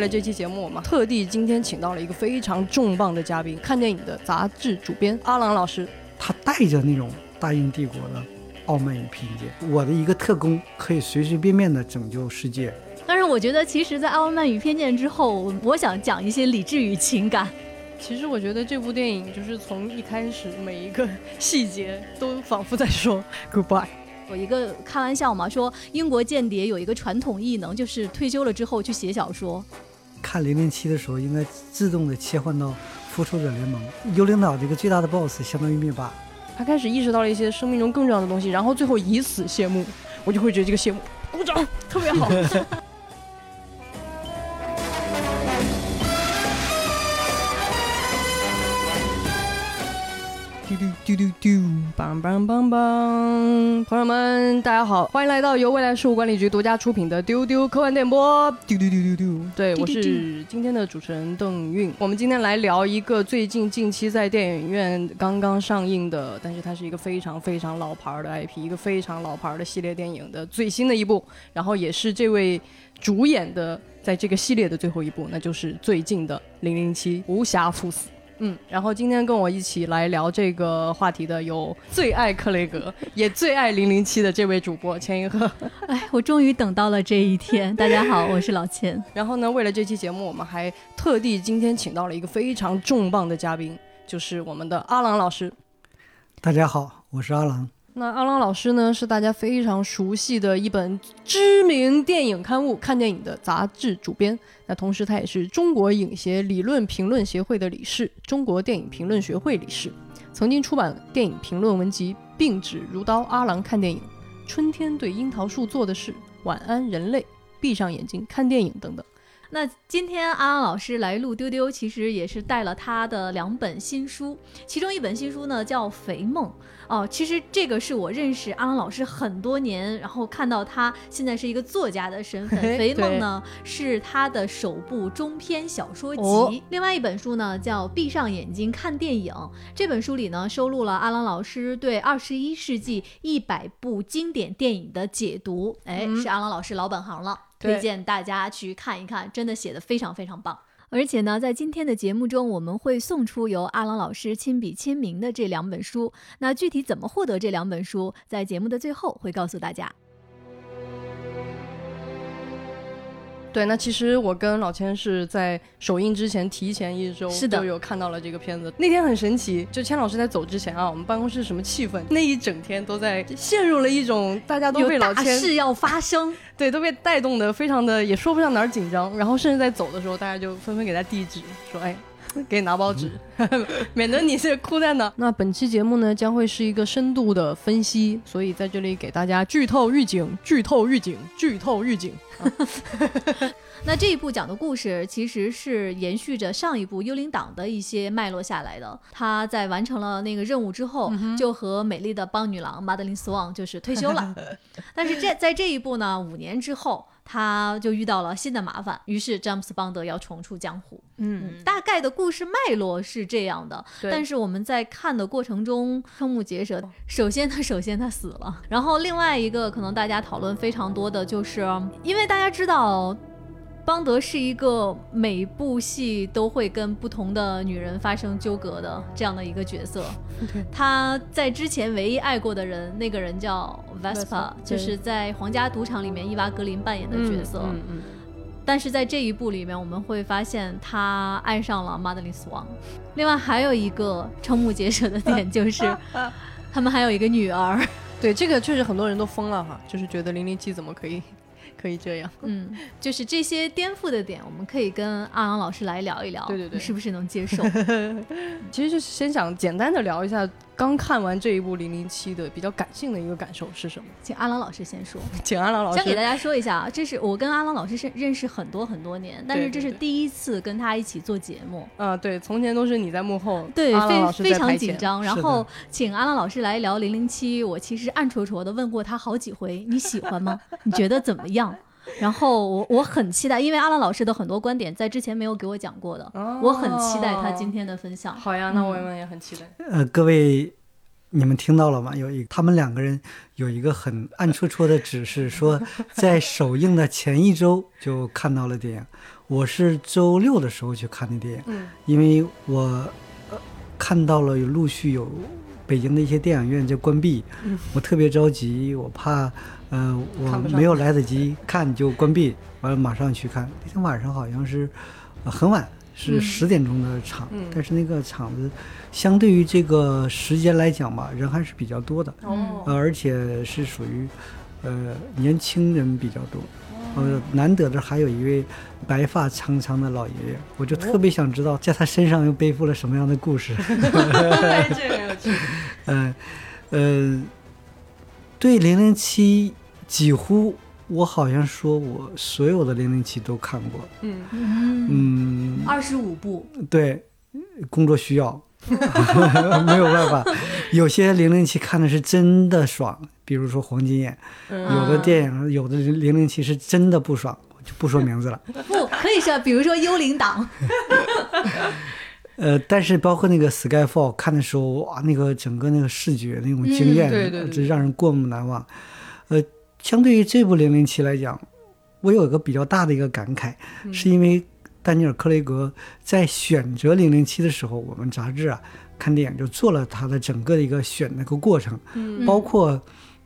为了这期节目，我们特地今天请到了一个非常重磅的嘉宾，看电影的杂志主编阿郎老师。他带着那种大英帝国的傲慢与偏见，我的一个特工可以随随便便的拯救世界。但是我觉得，其实，在《傲慢与偏见》之后，我想讲一些理智与情感。其实我觉得这部电影就是从一开始每一个 细节都仿佛在说 goodbye。有一个开玩笑嘛，说英国间谍有一个传统异能，就是退休了之后去写小说。看零零七的时候，应该自动的切换到复仇者联盟。幽灵岛这个最大的 boss 相当于灭霸。他开始意识到了一些生命中更重要的东西，然后最后以死谢幕，我就会觉得这个谢幕鼓掌特别好。嘟嘟嘟嘟嘟，梆梆梆梆！朋友们，大家好，欢迎来到由未来事务管理局独家出品的《丢丢科幻电波》。丢丢丢丢丢，对我是今天的主持人邓韵。我们今天来聊一个最近近期在电影院刚刚上映的，但是它是一个非常非常老牌的 IP，一个非常老牌的系列电影的最新的一部，然后也是这位主演的在这个系列的最后一部，那就是最近的《零零七：无暇赴死》。嗯，然后今天跟我一起来聊这个话题的有最爱克雷格，也最爱零零七的这位主播钱一鹤。哎，我终于等到了这一天。大家好，我是老钱。然后呢，为了这期节目，我们还特地今天请到了一个非常重磅的嘉宾，就是我们的阿郎老师。大家好，我是阿郎。那阿郎老师呢，是大家非常熟悉的一本知名电影刊物《看电影》的杂志主编。那同时，他也是中国影协理论评论协会的理事，中国电影评论学会理事，曾经出版电影评论文集《并指如刀》《阿郎看电影》《春天对樱桃树做的事》《晚安人类》《闭上眼睛看电影》等等。那今天阿郎老师来录丢丢，其实也是带了他的两本新书，其中一本新书呢叫《肥梦》。哦，其实这个是我认识阿郎老师很多年，然后看到他现在是一个作家的身份，《肥梦》呢是他的首部中篇小说集。另外一本书呢叫《闭上眼睛看电影》，这本书里呢收录了阿郎老师对二十一世纪一百部经典电影的解读。哎，是阿郎老师老本行了，推荐大家去看一看，真的写的非常非常棒。而且呢，在今天的节目中，我们会送出由阿郎老师亲笔签名的这两本书。那具体怎么获得这两本书，在节目的最后会告诉大家。对，那其实我跟老千是在首映之前提前一周是的就有看到了这个片子。那天很神奇，就千老师在走之前啊，我们办公室什么气氛？那一整天都在陷入了一种大家都被老千事要发生，对都被带动的非常的也说不上哪儿紧张，然后甚至在走的时候，大家就纷纷给他递纸，说哎。给你拿包纸，免得你是哭在那。那本期节目呢，将会是一个深度的分析，所以在这里给大家剧透预警、剧透预警、剧透预警。那这一部讲的故事其实是延续着上一部《幽灵党》的一些脉络下来的。他在完成了那个任务之后，就和美丽的邦女郎马德琳·斯旺就是退休了。但是这在这一部呢，五年之后。他就遇到了新的麻烦，于是詹姆斯邦德要重出江湖。嗯，大概的故事脉络是这样的，但是我们在看的过程中瞠目结舌。首先他 首先他死了，然后另外一个可能大家讨论非常多的就是，因为大家知道。邦德是一个每部戏都会跟不同的女人发生纠葛的这样的一个角色。他在之前唯一爱过的人，那个人叫 Vespa，Vespa，就是在皇家赌场里面伊娃格林扮演的角色。嗯嗯但是在这一部里面，我们会发现他爱上了马德琳·斯旺。另外还有一个瞠目结舌的点就是，他们还有一个女儿。对，这个确实很多人都疯了哈，就是觉得零零七怎么可以可以这样？嗯，就是这些颠覆的点，我们可以跟阿郎老师来聊一聊，对对对你是不是能接受？其实就是先想简单的聊一下刚看完这一部零零七的比较感性的一个感受是什么？请阿郎老师先说。请阿郎老师。先给大家说一下啊，这是我跟阿郎老师是认识很多很多年，但是这是第一次跟他一起做节目，啊，对，从前都是你在幕后，对，非非常。紧张。然后请阿郎老师来聊零零七，我其实暗戳戳的问过他好几回，你喜欢吗？你觉得怎么样？然后我我很期待，因为阿郎老师的很多观点在之前没有给我讲过的，哦我很期待他今天的分享。好呀，那我们也很期待。呃，各位你们听到了吗？有一他们两个人有一个很暗戳戳的指示，说在首映的前一周就看到了电影。我是周六的时候去看的电影，嗯因为我、呃、看到了有陆续有北京的一些电影院就关闭，嗯。我特别着急，我怕呃我没有来得及看就关闭，完了马上去看。那天晚上好像是、呃很晚，是嗯。十点钟的场，嗯。但是那个场子相对于这个时间来讲吧，人还是比较多的，哦。呃，而且是属于呃年轻人比较多。哦呃，难得的还有一位白发苍苍的老爷爷，我就特别想知道，在他身上又背负了什么样的故事。哎这个有趣。嗯，呃，对零零七，几乎我好像说我所有的零零七都看过。嗯嗯，嗯，二十五部，对，工作需要，没有办法。有些零零七看的是真的爽，比如说黄金眼；嗯有的电影，有的零零七是真的不爽，就不说名字了。不可以说，比如说《幽灵党》，呃，但是包括那个 Skyfall 看的时候，哇，那个整个那个视觉那种惊艳，这让人过目难忘。呃，相对于这部零零七来讲，我有一个比较大的一个感慨，嗯是因为丹尼尔·克雷格在选择零零七的时候，我们杂志啊看电影就做了他的整个的一个选那个过程，嗯。包括。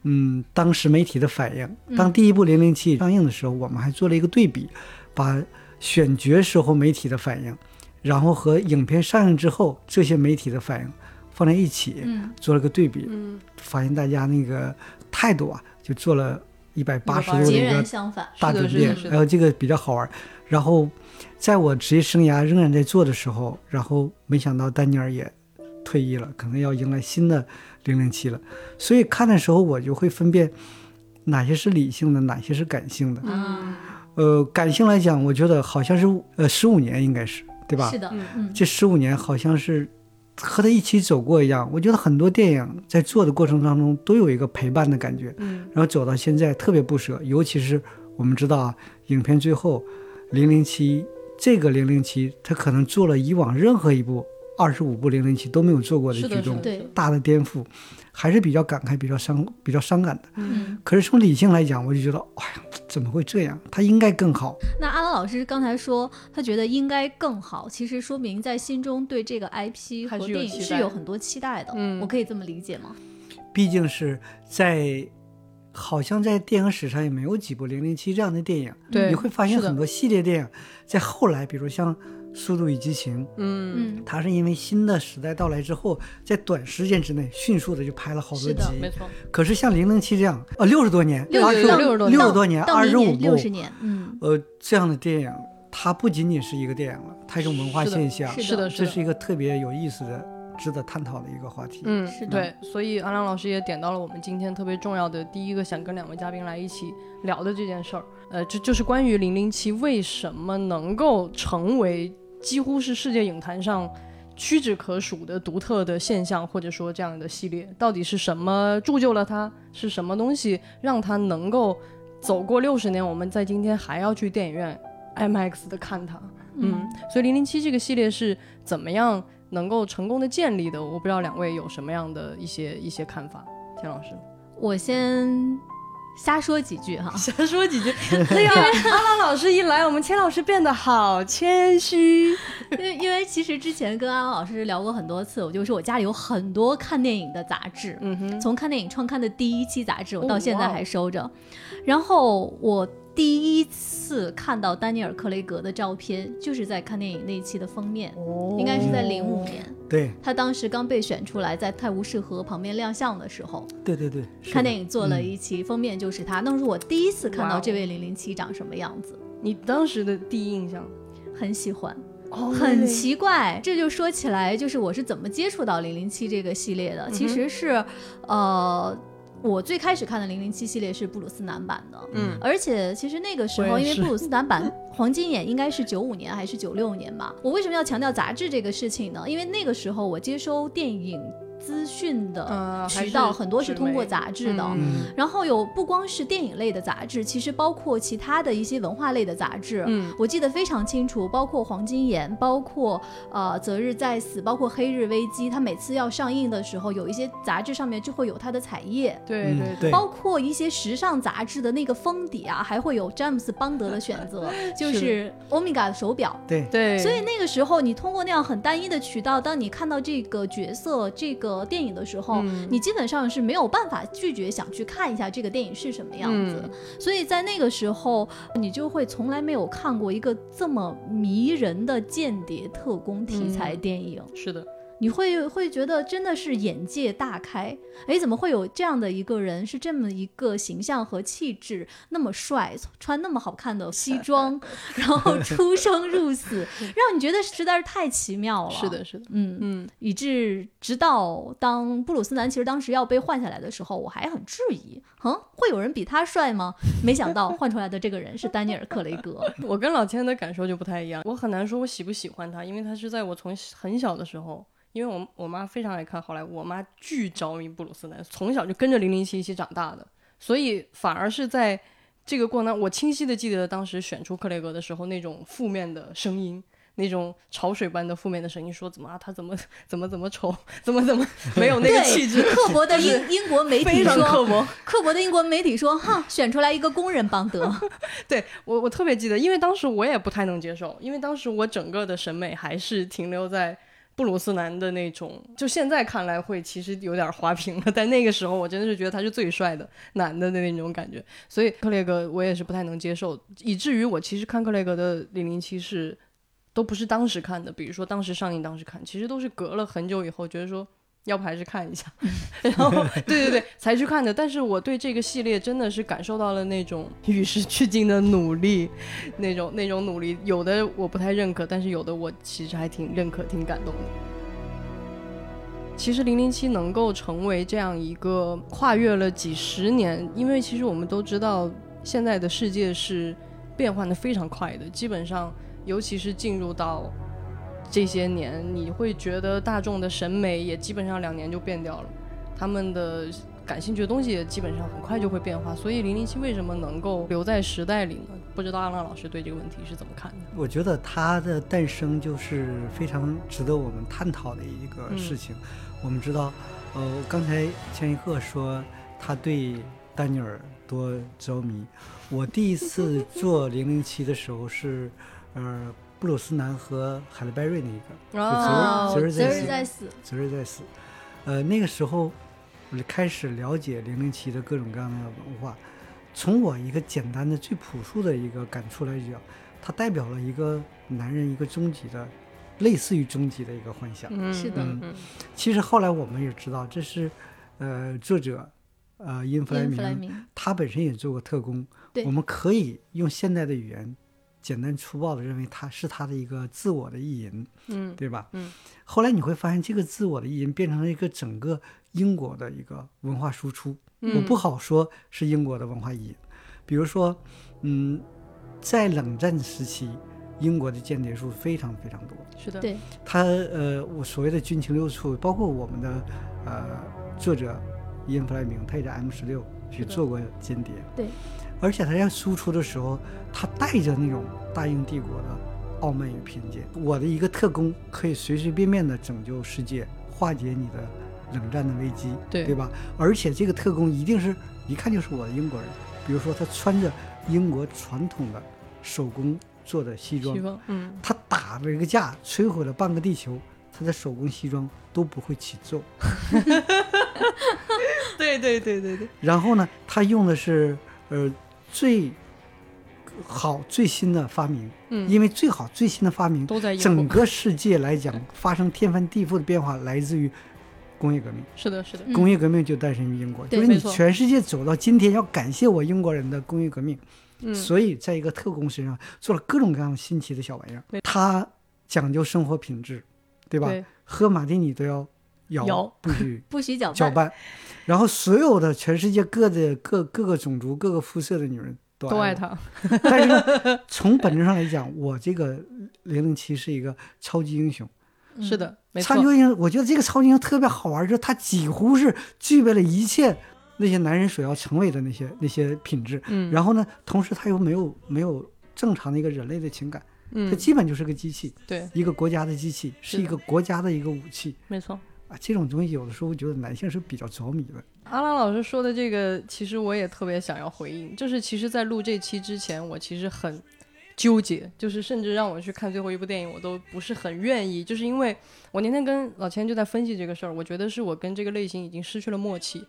嗯，当时媒体的反应，当第一部《零零七》上映的时候，我们还做了一个对比，把选角时候媒体的反应，然后和影片上映之后这些媒体的反应放在一起，嗯。做了个对比，嗯。发现大家那个态度啊，就做了一百八十度180截的一个然相反。大转变然后这个比较好玩。然后在我职业生涯仍然在做的时候，然后没想到丹尼尔也退役了，可能要迎来新的零零七了。所以看的时候，我就会分辨哪些是理性的，哪些是感性的。嗯呃，感性来讲，我觉得好像是呃十五年应该是对吧是？的，这十五年好像是和他一起走过一样。我觉得很多电影在做的过程当中都有一个陪伴的感觉。嗯然后走到现在特别不舍，尤其是我们知道啊，影片最后零零七这个零零七，他可能做了以往任何一部二十五部零零七都没有做过的举动是的的，对，大的颠覆，还是比较感慨、比较伤、比较伤感的。嗯。可是从理性来讲，我就觉得，哎呀，怎么会这样？他应该更好。那阿兰老师刚才说，他觉得应该更好，其实说明在心中对这个 IP 还和电影是有很多期待的。嗯我可以这么理解吗？毕竟是在，好像在电影史上也没有几部零零七这样的电影。对你会发现很多系列电影在后来，比如像《速度与激情》，嗯。嗯，它是因为新的时代到来之后，在短时间之内迅速的就拍了好多集。没错，可是像零零七这样，呃，六十多年，六十六十多年。六十多年，到二十五部。明年六，十年，嗯，呃，这样的电影，它不仅仅是一个电影了，它是一种文化现象，是的是的，这是一个特别有意思的、值得探讨的一个话题。嗯，是的。对，所以阿良老师也点到了我们今天特别重要的第一个想跟两位嘉宾来一起聊的这件事儿，呃，这就是关于零零七为什么能够成为几乎是世界影坛上屈指可数的独特的现象，或者说这样的系列，到底是什么铸就了它？是什么东西让它能够走过六十年，我们在今天还要去电影院 IMAX 的看它？嗯，所以零零七这个系列是怎么样能够成功的建立的？我不知道两位有什么样的一些一些看法，田老师。我先瞎说几句哈。瞎说几句。对呀，阿郎老师一来，我们钱老师变得好谦虚。因为因为其实之前跟阿郎老师聊过很多次，我就说我家里有很多看电影的杂志，嗯哼，从看电影创刊的第一期杂志，我哦到现在还收着。然后我第一次看到丹尼尔·克雷格的照片，就是在看电影那一期的封面，哦。应该是在零五年。对。他当时刚被选出来，在泰晤士河旁边亮相的时候，对对对，看电影做了嗯一期，封面就是他。那是我第一次看到这位零零七长什么样子，你当时的第一印象，很喜欢。哦很奇怪，这就说起来，就是我是怎么接触到零零七这个系列的，其实是，呃，我最开始看的零零七系列是布鲁斯南版的，嗯而且其实那个时候，因为布鲁斯南版 黄金眼应该是九五年还是九六年吧。我为什么要强调杂志这个事情呢？因为那个时候我接收电影资讯的渠道，是很多是通过杂志的。然后有不光是电影类的杂志，其实包括其他的一些文化类的杂志。嗯我记得非常清楚，包括《黄金眼》，包括呃《择日再死》，包括《黑日危机》，它每次要上映的时候，有一些杂志上面就会有它的彩页。嗯对对对包括一些时尚杂志的那个封底啊，还会有詹姆斯邦德的选择，就是是欧米伽的手表。对，对，所以那个时候，你通过那样很单一的渠道，当你看到这个角色、这个电影的时候，嗯你基本上是没有办法拒绝想去看一下这个电影是什么样子。嗯所以在那个时候，你就会从来没有看过一个这么迷人的间谍特工题材嗯电影。是的，你会会觉得真的是眼界大开，哎，怎么会有这样的一个人，是这么一个形象和气质，那么帅，穿那么好看的西装，然后出生入死，让你觉得实在是太奇妙了。是的，，是的，嗯，嗯，以致直到当布鲁斯南其实当时要被换下来的时候，我还很质疑，哼，会有人比他帅吗？没想到换出来的这个人是丹尼尔·克雷格。我跟老千的感受就不太一样，我很难说我喜不喜欢他，因为他是在我从很小的时候。因为我我妈非常爱看好莱坞，我妈巨着迷布鲁斯南，从小就跟着零零七一起长大的，所以反而是在这个过程当中，我清晰的记得当时选出克雷格的时候那种负面的声音，那种潮水般的负面的声音，说怎么啊他怎么怎么怎么丑，怎么怎么 没有那个气质，刻薄的英英国媒体说，薄。刻薄的英国媒体说，哈，选出来一个工人邦德。对我我特别记得，因为当时我也不太能接受，因为当时我整个的审美还是停留在布鲁斯南的那种，就现在看来会其实有点滑屏了，但那个时候我真的是觉得他是最帅的男的的那种感觉，所以克雷格我也是不太能接受，以至于我其实看克雷格的零零七是都不是当时看的，比如说当时上映当时看，其实都是隔了很久以后觉得说。要不还是看一下，然后 对对对才去看的。但是我对这个系列真的是感受到了那种 与时俱进的努力，那种那种努力，有的我不太认可，但是有的我其实还挺认可、挺感动的。其实零零七能够成为这样一个跨越了几十年，因为其实我们都知道现在的世界是变换的非常快的，基本上尤其是进入到这些年，你会觉得大众的审美也基本上两年就变掉了，他们的感兴趣的东西也基本上很快就会变化。所以零零七为什么能够留在时代里呢？不知道阿浪老师对这个问题是怎么看的？我觉得它的诞生就是非常值得我们探讨的一个事情。我们知道，呃，刚才千一鹤说他对丹尼尔多着迷。我第一次做零零七的时候是，呃，布鲁斯南和海德贝瑞那一个，哦择日择在死日在死，择日在死。呃，那个时候我就开始了解零零七的各种各样的文化。从我一个简单的、最朴素的一个感触来讲，它代表了一个男人一个终极的，类似于终极的一个幻想。嗯，是的嗯嗯其实后来我们也知道，这是呃作者呃因弗莱明他本身也做过特工，对我们可以用现代的语言简单粗暴的认为他是他的一个自我的意淫，嗯对吧？嗯。后来你会发现，这个自我的意淫变成了一个整个英国的一个文化输出。我嗯不好说是英国的文化意淫，比如说，嗯，在冷战时期，英国的间谍数非常非常多。是的，对，他呃，我所谓的军情六处，包括我们的呃作者伊恩·弗莱明，他也在 M 十六去做过间谍。对，而且他在输出的时候，他带着那种大英帝国的傲慢与偏见。我的一个特工可以随随便便的拯救世界，化解你的冷战的危机，对对吧？而且这个特工一定是一看就是我的英国人，比如说他穿着英国传统的手工做的西装嗯，他打了一个架，摧毁了半个地球，他的手工西装都不会起皱。对对对对对，然后呢，他用的是呃最好最新的发明，嗯，因为最好最新的发明，都在整，个世界来讲发生天翻地覆的变化，来自于工业革命。是的，是的，嗯工业革命就诞生于英国，对就是你全世界走到今天，要感谢我英国人的工业革命。嗯，所以在一个特工身上做了各种各样新奇的小玩意儿。他讲究生活品质，对吧？对，喝马蒂尼都要摇，摇不许 不许搅搅拌。然后所有的全世界各的各各个种族、各个肤色的女人都爱。都爱他，但是呢，从本质上来讲，我这个零零七是一个超级英雄，是的，没错超级，英雄，我觉得这个超级英雄特别好玩，就是他几乎是具备了一切那些男人所要成为的那些那些品质。嗯，然后呢，同时他又没有没有正常的一个人类的情感，他嗯，基本就是个机器，对，一个国家的机器，是一个国家的一个武器没错。这种东西有的时候我觉得男性是比较着迷的。阿拉老师说的这个，其实我也特别想要回应，就是其实，在录这期之前，我其实很纠结，就是甚至让我去看最后一部电影，我都不是很愿意，就是因为我那天跟老千就在分析这个事儿，我觉得是我跟这个类型已经失去了默契。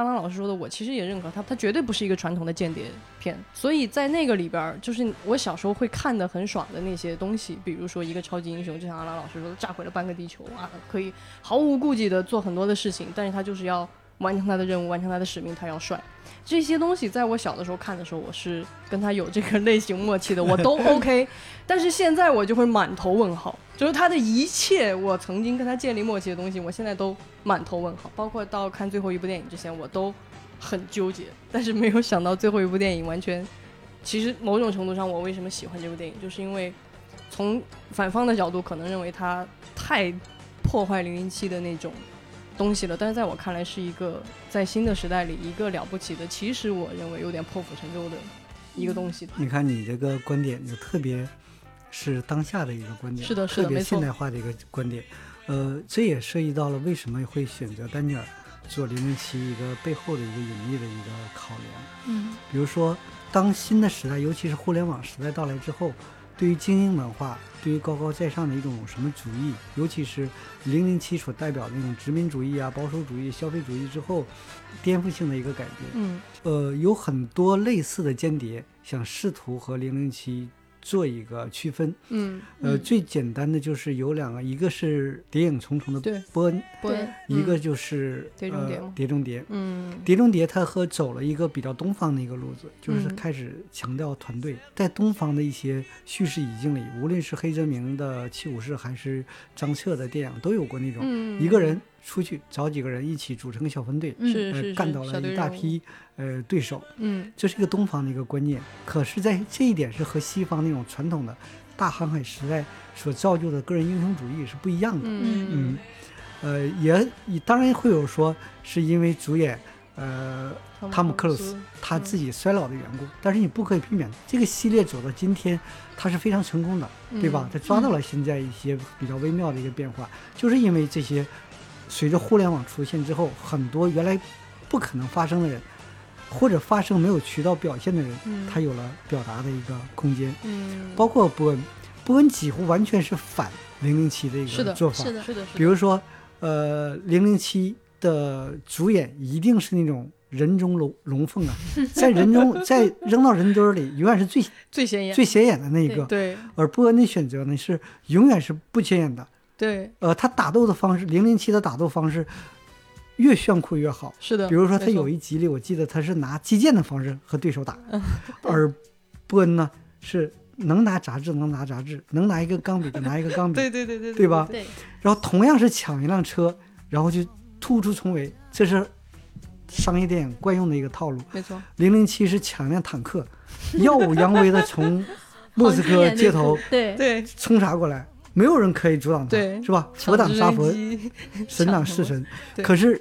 阿拉老师说的，我其实也认可他，他绝对不是一个传统的间谍片，所以在那个里边，就是我小时候会看的很爽的那些东西，比如说一个超级英雄，就像阿拉老师说的，炸毁了半个地球啊，可以毫无顾忌的做很多的事情，但是他就是要完成他的任务，完成他的使命，他要帅。这些东西在我小的时候看的时候，我是跟他有这个类型默契的，我都 OK。但是现在我就会满头问号，就是他的一切我曾经跟他建立默契的东西，我现在都满头问号。包括到看最后一部电影之前，我都很纠结，但是没有想到最后一部电影完全，其实某种程度上，我为什么喜欢这部电影，就是因为从反方的角度可能认为他太破坏零零七的那种东西了，但是在我看来是一个在新的时代里一个了不起的，其实我认为有点破釜沉舟的一个东西。你看你这个观点就特别是当下的一个观点，是的是的特别现代化的一个观点。呃，这也涉及到了为什么会选择丹尼尔做零零七一个背后的一个隐秘的一个考量。嗯比如说，当新的时代，尤其是互联网时代到来之后，对于精英文化，对于高高在上的一种什么主义，尤其是零零七所代表的那种殖民主义啊、保守主义、消费主义之后，颠覆性的一个改变。嗯呃，有很多类似的间谍想试图和零零七做一个区分。嗯，呃，嗯最简单的就是有两个，一个是《谍影重重》的对。波恩，对一个就是碟中谍中谍。嗯。碟中谍它和走了一个比较东方的一个路子，就是嗯。开始强调团队，在东方的一些叙事语境里，无论是黑泽明的《七武士》还是张彻的电影，都有过那种、嗯，一个人出去找几个人一起组成个小分队，嗯。呃是是干倒了一大批呃对手，嗯。这是一个东方的一个观念。可是，在这一点是和西方那种传统的大航海时代所造就的个人英雄主义是不一样的。嗯。嗯，呃，也也当然会有说是因为主演呃汤姆克鲁斯他自己衰老的缘故，但是你不可以避免，这个系列走到今天，它是非常成功的，对吧？他抓到了现在一些比较微妙的一个变化，就是因为这些随着互联网出现之后，很多原来不可能发生的人，或者发生没有渠道表现的人，嗯他有了表达的一个空间。嗯，包括波恩，波恩几乎完全是反零零七的一个做法。是的是的，比如说，呃，零零七的主演一定是那种人中龙龙凤啊，在人中在扔到人堆儿里，永远是最最显眼，最显眼的那一个。对而波恩的选择呢，是永远是不显眼的。对呃，他打斗的方式，零零七的打斗方式越炫酷越好。是的。比如说，他有一集里，我记得他是拿击剑的方式和对手打，嗯而波恩呢是能拿杂志能拿杂志，能拿一个钢笔就拿一个钢笔，对对对对对吧对，然后同样是抢一辆车，然后就突出重围，这是商业电影惯用的一个套路。没错，零零七是抢一辆坦克，耀武扬威的从 莫斯科街头对对冲杀过来，没有人可以阻挡他，是吧？佛挡杀佛，神挡弑神。可是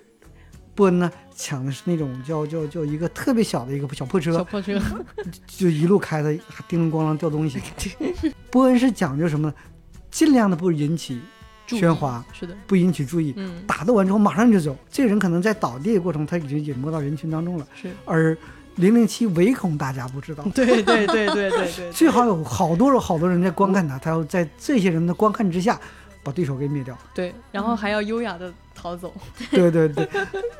波恩呢，抢的是那种叫叫叫一个特别小的一个小破车，小破车，就一路开的，还叮铃咣啷掉东西。波恩是讲究什么呢？尽量的不引起喧哗，是的，不引起注意。嗯，打斗完之后马上就走，这个人可能在倒地的过程他已经隐没到人群当中了，是，而零零七唯恐大家不知道，对对对对对对，最好有好多人好多人在观看他，他要在这些人的观看之下把对手给灭掉。对，然后还要优雅的逃走，对对对，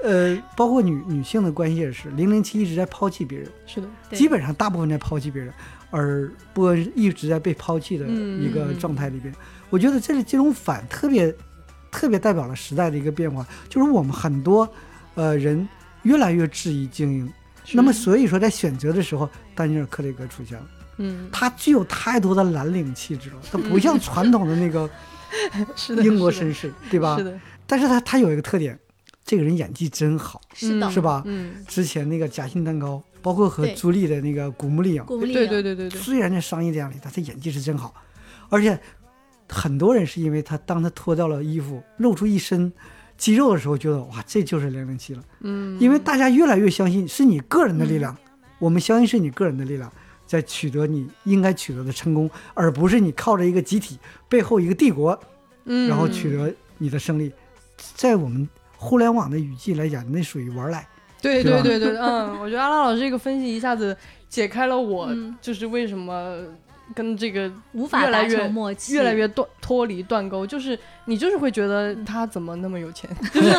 呃，包括女女性的关系也是，零零七一直在抛弃别人，是的，基本上大部分在抛弃别人，而波恩一直在被抛弃的嗯一个状态里边。我觉得这是这种反特别特别代表了时代的一个变化，就是我们很多呃人越来越质疑精英。那么所以说，在选择的时候，丹尼尔·克雷格出现了，嗯，他具有太多的蓝领气质了，他不像传统的那个，英国绅士，对吧？是？的，但是他他有一个特点，这个人演技真好，是的。嗯，是吧？嗯，之前那个夹心蛋糕，包括和朱莉的那个《古墓丽影》，古墓丽对对对对对，虽然在商业电影里，但他演技是真好，而且很多人是因为他当他脱掉了衣服，露出一身肌肉的时候，觉得哇，这就是零零七了。嗯，因为大家越来越相信是你个人的力量，我们相信是你个人的力量在取得你应该取得的成功，而不是你靠着一个集体背后一个帝国，嗯然后取得你的胜利。在我们互联网的语境来讲，那属于玩赖。对对对对对，嗯，我觉得阿拉老师这个分析一下子解开了我嗯就是为什么跟这个无法达越来越成默契，越来越断脱离断钩，就是你就是会觉得他怎么那么有钱，就是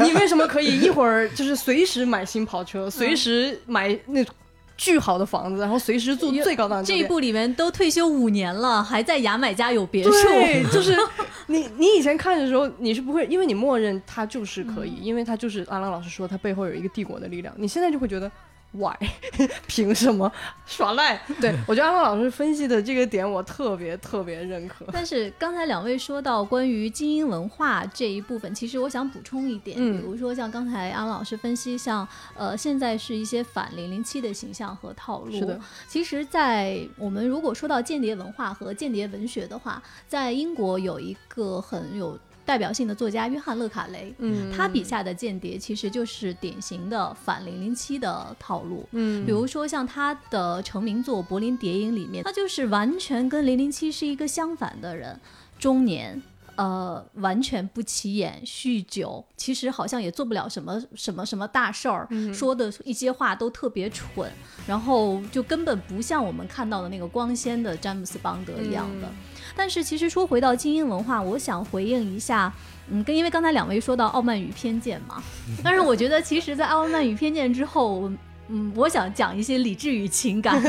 你为什么可以一会儿就是随时买新跑车，随时买那种巨好的房子，然后随时住最高档的酒店。这一部里面都退休五年了，还在牙买加有别墅。对，就是 你，你以前看的时候，你是不会，因为你默认他就是可以，因为他就是阿郎老师说他背后有一个帝国的力量，你现在就会觉得 why，凭什么耍赖？对我觉得阿郎老师分析的这个点，我特别特别认可。但是刚才两位说到关于精英文化这一部分，其实我想补充一点，嗯比如说像刚才安老师分析，像呃现在是一些反零零七的形象和套路。是的，其实，在我们如果说到间谍文化和间谍文学的话，在英国有一个很有代表性的作家约翰勒卡雷。嗯，他笔下的间谍其实就是典型的反零零七的套路，嗯，比如说像他的成名作《柏林谍影》里面，他就是完全跟零零七是一个相反的人，中年。呃，完全不起眼，酗酒，其实好像也做不了什么什么什么大事儿，说的一些话都特别蠢，然后就根本不像我们看到的那个光鲜的詹姆斯邦德一样的。但是其实说回到精英文化，我想回应一下，嗯，跟因为刚才两位说到《傲慢与偏见》嘛，但是我觉得其实，在《傲慢与偏见》之后，我嗯，我想讲一些理智与情感。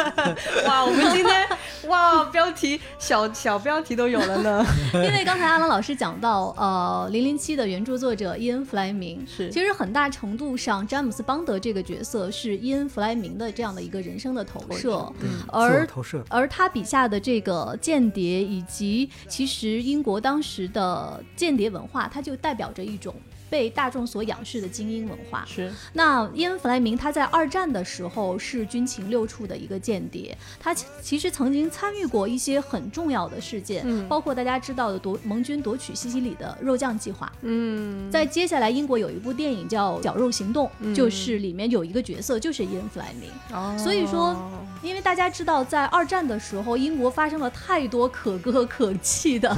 哇，我们今天哇标题小小标题都有了呢。因为刚才阿郎老师讲到，呃，《零零七》的原著作者伊恩·弗莱明是其实很大程度上，詹姆斯·邦德这个角色是伊恩·弗莱明的这样的一个人生的投射，嗯，而投射。而他笔下的这个间谍，以及其实英国当时的间谍文化，它就代表着一种被大众所仰视的精英文化。是，那伊恩·弗莱明他在二战的时候是军情六处的一个间谍，他其其实曾经参与过一些很重要的事件，嗯包括大家知道的夺盟军夺取西西里的肉酱计划。嗯，在接下来，英国有一部电影叫《绞肉行动》，嗯就是里面有一个角色就是伊恩·弗莱明。哦所以说因为大家知道，在二战的时候，英国发生了太多可歌可泣的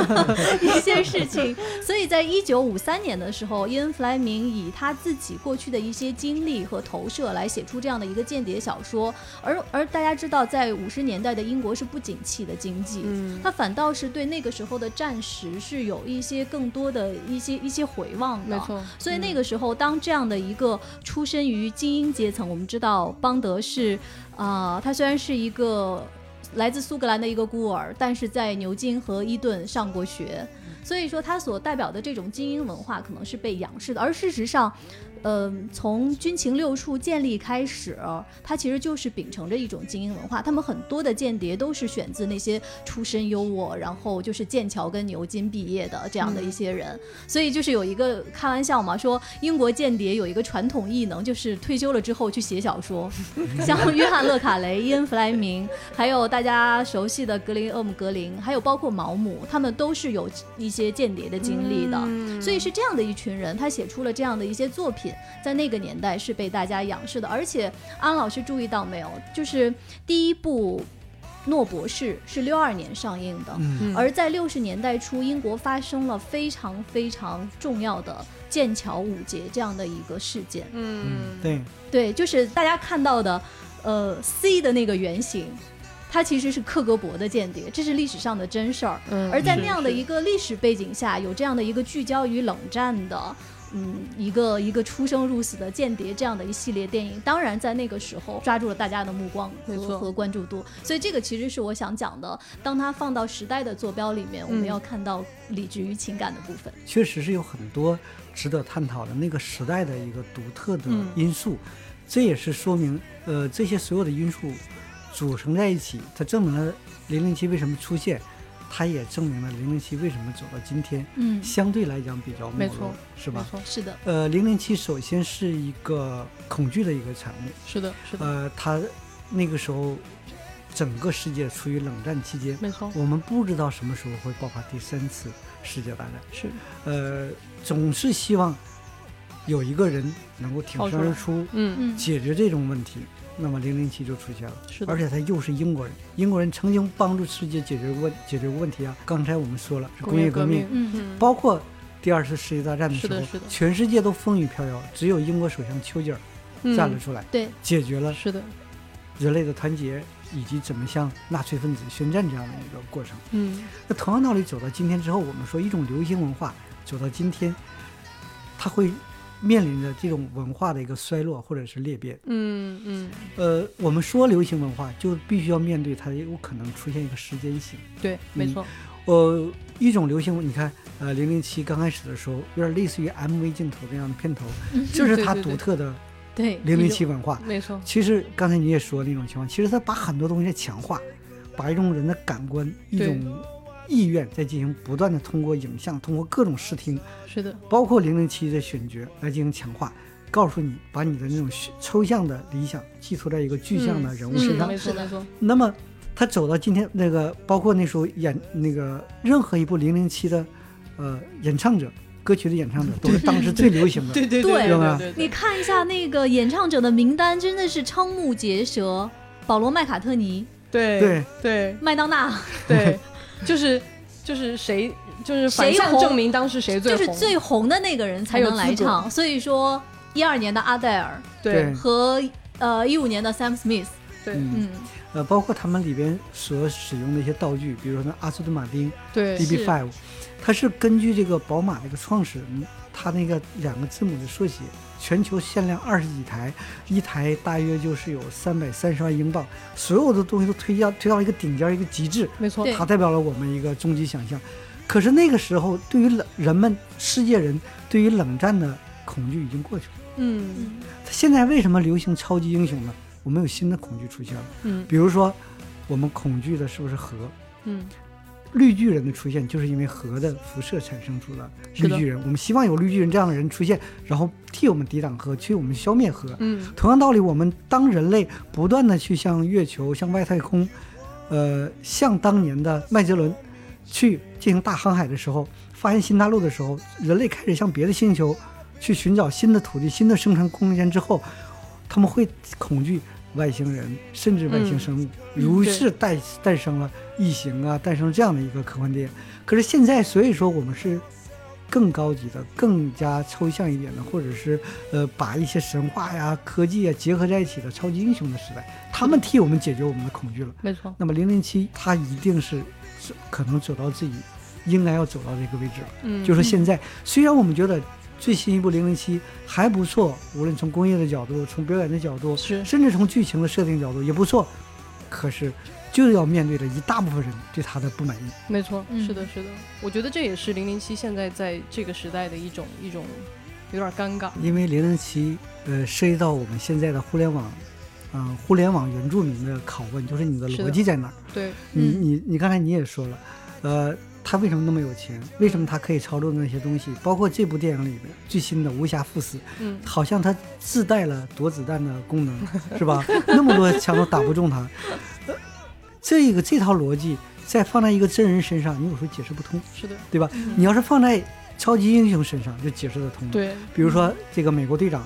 一些事情，所以在一九五三年的时候，伊恩·弗莱明以他自己过去的一些经历和投射来写出这样的一个间谍小说。而而大家知道，在五十年代的英国是不景气的经济，嗯他反倒是对那个时候的战时是有一些更多的一些一些回望的。没错，所以那个时候，当这样的一个出身于精英阶层，我们知道邦德是，啊、他虽然是一个来自苏格兰的一个孤儿，但是在牛津和伊顿上过学，所以说它所代表的这种精英文化可能是被仰视的，而事实上。呃，从军情六处建立开始，它其实就是秉承着一种精英文化。他们很多的间谍都是选自那些出身优渥，然后就是剑桥跟牛津毕业的这样的一些人。所以就是有一个开玩笑嘛，说英国间谍有一个传统异能，就是退休了之后去写小说，像约翰·勒卡雷、伊恩·弗莱明，还有大家熟悉的格林厄姆格林，还有包括毛姆，他们都是有一些间谍的经历的。嗯所以是这样的一群人，他写出了这样的一些作品，在那个年代是被大家仰视的。而且安老师注意到没有，就是第一部《诺博士》是六二年上映的，嗯，而在六十年代初，英国发生了非常非常重要的剑桥五杰这样的一个事件。嗯，对，对，就是大家看到的，呃，C 的那个原型，它其实是克格勃的间谍，这是历史上的真事儿。嗯而在那样的一个历史背景下，有这样的一个聚焦于冷战的。嗯，一个一个出生入死的间谍这样的一系列电影，当然在那个时候抓住了大家的目光没错。和和关注度，所以这个其实是我想讲的。当它放到时代的坐标里面，我们嗯要看到理智与情感的部分。确实是有很多值得探讨的那个时代的一个独特的嗯因素，这也是说明，呃，这些所有的因素组成在一起，它证明了零零七为什么出现，它也证明了零零七为什么走到今天，嗯，相对来讲比较没没错，是吧？没错，是的，呃，零零七首先是一个恐惧的一个产物，是的，是的，呃，它那个时候整个世界处于冷战期间，没错，我们不知道什么时候会爆发第三次世界大战。是。呃，总是希望有一个人能够挺身而出，嗯，嗯，解决这种问题。那么零零七就出现了，是的，而且他又是英国人，英国人曾经帮助世界解决过解决过问题啊。刚才我们说了是工业革命，嗯。嗯，包括第二次世界大战的时候是的是的，全世界都风雨飘摇，只有英国首相丘吉尔嗯站了出来，对，解决了是的，人类的团结以及怎么向纳粹分子宣战这样的一个过程。嗯，那同样道理，走到今天之后，我们说一种流行文化走到今天，它会面临着这种文化的一个衰落或者是裂变。嗯嗯，呃，我们说流行文化，就必须要面对它有可能出现一个时间性。对，没错，呃，一种流行，你看，呃，零零七刚开始的时候，有点类似于 MV 镜头那样的片头，就是它独特的对，零零七文化。没错，其实刚才你也说那种情况，其实它把很多东西在强化，把一种人的感官、一种意愿在进行不断的通过影像、通过各种视听，是的，包括零零七的选角来进行强化，告诉你把你的那种抽象的理想寄托在一个具象的人物身上。嗯没错没错，那么他走到今天那个，包括那时候演那个任何一部零零七的呃演唱者歌曲的演唱者，都是当时最流行的。对对对对吧对，你看一下那个演唱者的名单，真的是瞠目结舌。保罗·麦卡特尼、对对对麦当娜，对，就是就是谁就是反谁红向证明当时谁最就是，最红的那个人才能来唱。所以说，一二年的阿黛尔对和呃一五年的 Sam Smith，对嗯嗯，呃，包括他们里边所使用的一些道具，比如说那阿斯顿马丁对，DB Five，它是根据这个宝马这个创始人他那个两个字母的缩写，全球限量二十几台，一台大约就是有三百三十万英镑，所有的东西都推到推到一个顶尖儿一个极致，没错它代表了我们一个终极想象。可是那个时候，对于冷人们世界人对于冷战的恐惧已经过去了。嗯现在为什么流行超级英雄呢？我们有新的恐惧出现了，嗯比如说，我们恐惧的是不是核？嗯绿巨人的出现，就是因为核的辐射产生出了绿巨人。我们希望有绿巨人这样的人出现，然后替我们抵挡核，替我们消灭核。嗯同样道理，我们当人类不断的去向月球、向外太空，呃，像当年的麦哲伦去进行大航海的时候，发现新大陆的时候，人类开始向别的星球去寻找新的土地、新的生存空间之后，他们会恐惧外星人，甚至外星生物，如是诞诞生了异形啊，诞生这样的一个科幻电影。可是现在，所以说我们是更高级的、更加抽象一点的，或者是呃，把一些神话呀、科技啊结合在一起的超级英雄的时代，他们替我们解决我们的恐惧了。没错，那么零零七，它一定是是可能走到自己应该要走到这个位置了。嗯就是现在，虽然我们觉得最新一部零零七还不错，无论从工业的角度、从表演的角度，是。甚至从剧情的设定角度也不错，可是就要面对着一大部分人对他的不满意。没错，嗯。是的，是的，我觉得这也是零零七现在在这个时代的一种一种有点尴尬，因为零零七，呃，涉及到我们现在的互联网，嗯、互联网原住民的拷问，就是你的。逻辑在哪儿？对，你嗯。你你刚才你也说了，呃，他为什么那么有钱？为什么他可以操作那些东西？包括这部电影里面最新的《无暇赴死》，嗯好像他自带了躲子弹的功能，是吧？那么多枪都打不中他。呃这个这套逻辑再放在一个真人身上，你有时候解释不通，是的，对吧？你要是放在超级英雄身上，就解释得通了。对，比如说这个美国队长，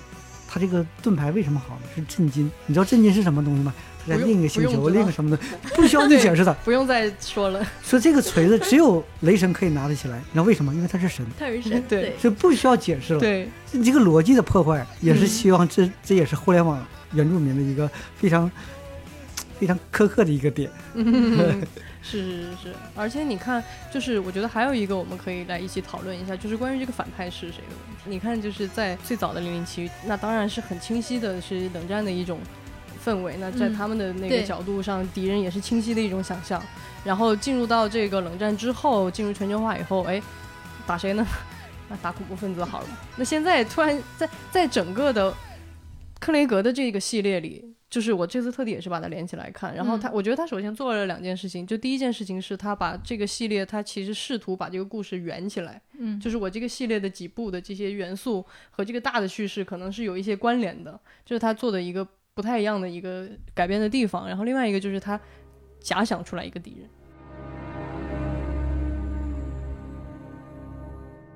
他这个盾牌为什么好呢？是震惊。你知道震惊是什么东西吗？他在另一个星球，另一个什么的，不需要你解释的。不用再说了，说这个锤子只有雷神可以拿得起来，你知道为什么？因为他是神，他是神，对就不需要解释了。对，这个逻辑的破坏，也是嗯希望这、这也是互联网原住民的一个非常非常苛刻的一个点。嗯，是是是是，而且你看，就是我觉得还有一个我们可以来一起讨论一下，就是关于这个反派是谁的问题。你看，就是在最早的零零七，那当然是很清晰的是冷战的一种氛围。那在嗯他们的那个角度上，敌人也是清晰的一种想象。然后进入到这个冷战之后，进入全球化以后，哎，打谁呢？那打恐怖分子好了。那现在突然在在整个的克雷格的这个系列里，就是我这次特地也是把它连起来看，然后他，我觉得他首先做了两件事情，就第一件事情是他把这个系列，他其实试图把这个故事圆起来，嗯，就是我这个系列的几部的这些元素和这个大的叙事可能是有一些关联的，就是他做的一个不太一样的一个改变的地方。然后另外一个就是他假想出来一个敌人。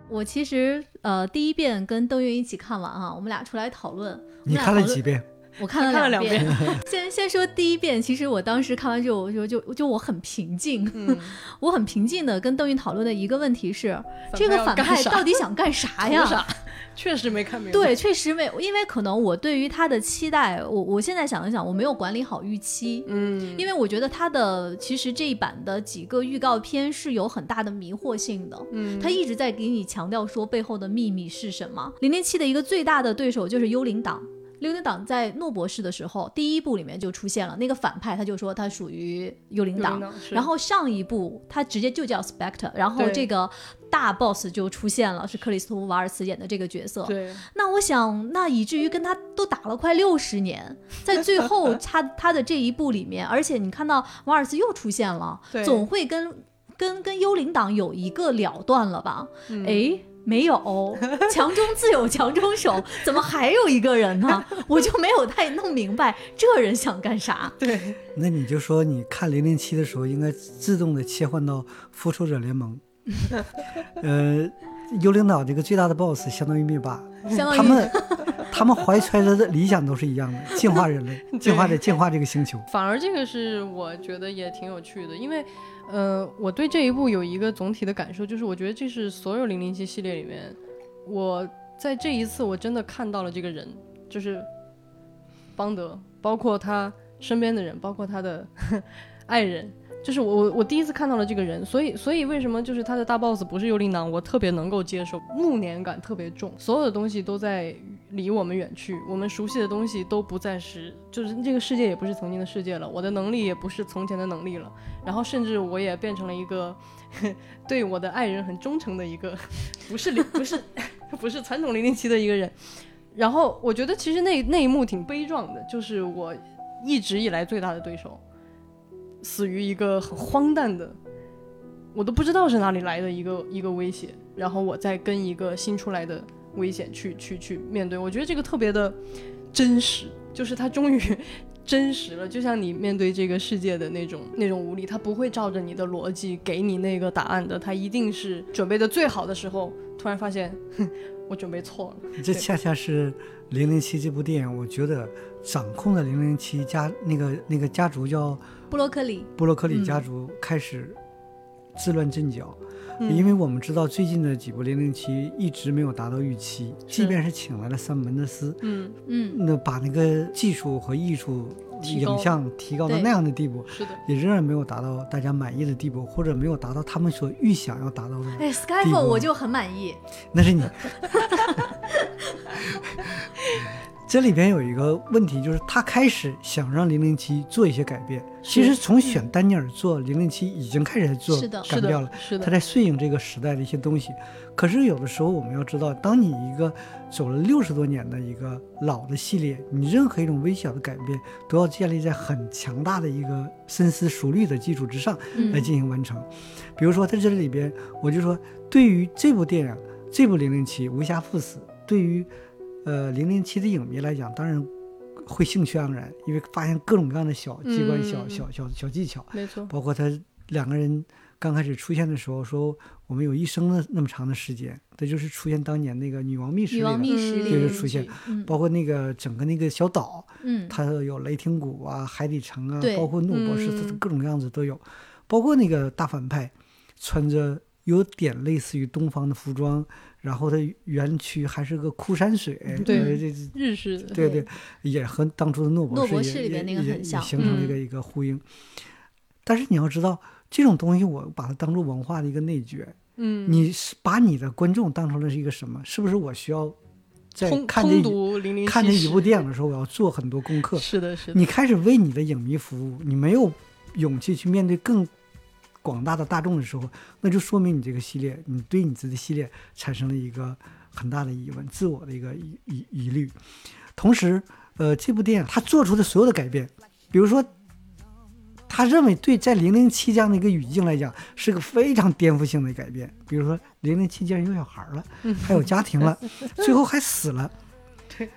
我其实呃第一遍跟邓云一起看完啊，我们俩出来讨论。你看了几遍？我看了看了两遍 先先说第一遍，其实我当时看完之后，我就就就我很平静，嗯，我很平静的跟邓韵讨论的一个问题是，这个反派到底想 干啥呀？啥？确实没看明白。对，确实没，因为可能我对于他的期待，我我现在想一想，我没有管理好预期。嗯，因为我觉得他的其实这一版的几个预告片是有很大的迷惑性的，嗯他一直在给你强调说背后的秘密是什么。零零七的一个最大的对手就是幽灵党。幽灵党在诺博士的时候，第一部里面就出现了那个反派，他就说他属于幽灵党。是然后上一部他直接就叫 Spectre，然后这个大 boss 就出现了，是克里斯托弗·瓦尔茨演的这个角色。对，那我想，那以至于跟他都打了快六十年，在最后 他他的这一部里面，而且你看到瓦尔茨又出现了，对总会跟跟跟幽灵党有一个了断了吧？嗯哎、没有，强中自有强中手，怎么还有一个人呢？我就没有太弄明白这人想干啥。对，那你就说你看零零七的时候，应该自动的切换到复仇者联盟。呃，幽灵岛这个最大的 BOSS 相当于灭霸，相当于他们他们怀揣着的理想都是一样的，进化人类，进化的进化这个星球。反而这个是我觉得也挺有趣的，因为，呃，我对这一部有一个总体的感受，就是我觉得这是所有零零七系列里面，我在这一次我真的看到了这个人，就是邦德，包括他身边的人，包括他的 爱人。就是我我我第一次看到了这个人，所以所以为什么就是他的大 boss 不是幽灵党，我特别能够接受，暮年感特别重，所有的东西都在离我们远去，我们熟悉的东西都不再是，就是这个世界也不是曾经的世界了，我的能力也不是从前的能力了，然后甚至我也变成了一个 对我的爱人很忠诚的一个，不是零不是 不是传统零零七的一个人，然后我觉得其实那那一幕挺悲壮的，就是我一直以来最大的对手。死于一个很荒诞的，我都不知道是哪里来的一个一个威胁，然后我再跟一个新出来的危险去去去面对，我觉得这个特别的真实，就是他终于 真实了，就像你面对这个世界的那种那种无力，他不会照着你的逻辑给你那个答案的，他一定是准备的最好的时候，突然发现，哼，我准备错了。这恰恰是《零零七》这部电影，我觉得掌控的零零七家那个那个家族叫布洛克里，布洛克里嗯家族开始自乱阵脚，嗯。因为我们知道最近的几部零零七一直没有达到预期，即便是请来了三门德斯，嗯，嗯，那把那个技术和艺术提影像提高到那样的地步，是的，也仍然没有达到大家满意的地步，或者没有达到他们所预想要达到的。哎，Skyfall 我就很满意。那是你。这里边有一个问题，就是他开始想让零零七做一些改变。其实从选丹尼尔做零零七已经开始在做改变了的，，是他，在顺应这个时代的一些东西。可是有的时候我们要知道，当你一个走了六十多年的一个老的系列，你任何一种微小的改变都要建立在很强大的一个深思熟虑的基础之上来嗯进行完成。比如说在这里边，我就说，对于这部电影，这部《零零七》无暇赴死，对于呃零零七的影迷来讲，当然会兴趣盎然，因为发现各种各样的小机关、小嗯小小小技巧，没错，包括他两个人刚开始出现的时候，说我们有一生的那么长的时间，这就是出现当年那个女王密室女王里的，密室里就是出现，嗯。包括那个整个那个小岛，嗯，它有雷霆谷啊、海底城啊，对包括诺博士，嗯。它的各种样子都有，包括那个大反派穿着有点类似于东方的服装，然后它园区还是个枯山水，对呃这这日式的，对对，也和当初的诺博诺士也博士里面那个也也很像形成了一个一个呼应。但是你要知道，这种东西我把它当做文化的一个内卷，嗯，你是把你的观众当成了是一个什么？是不是我需要在通看这看这一部电影的时候，我要做很多功课？是的，是的，你开始为你的影迷服务，你没有勇气去面对更广大的大众的时候，那就说明你这个系列，你对你自己的系列产生了一个很大的疑问，自我的一个疑疑疑虑。同时，呃，这部电影他做出的所有的改变，比如说，他认为对在零零七这样的一个语境来讲，是个非常颠覆性的改变。比如说，零零七竟然有小孩了，还有家庭了，最后还死了。对，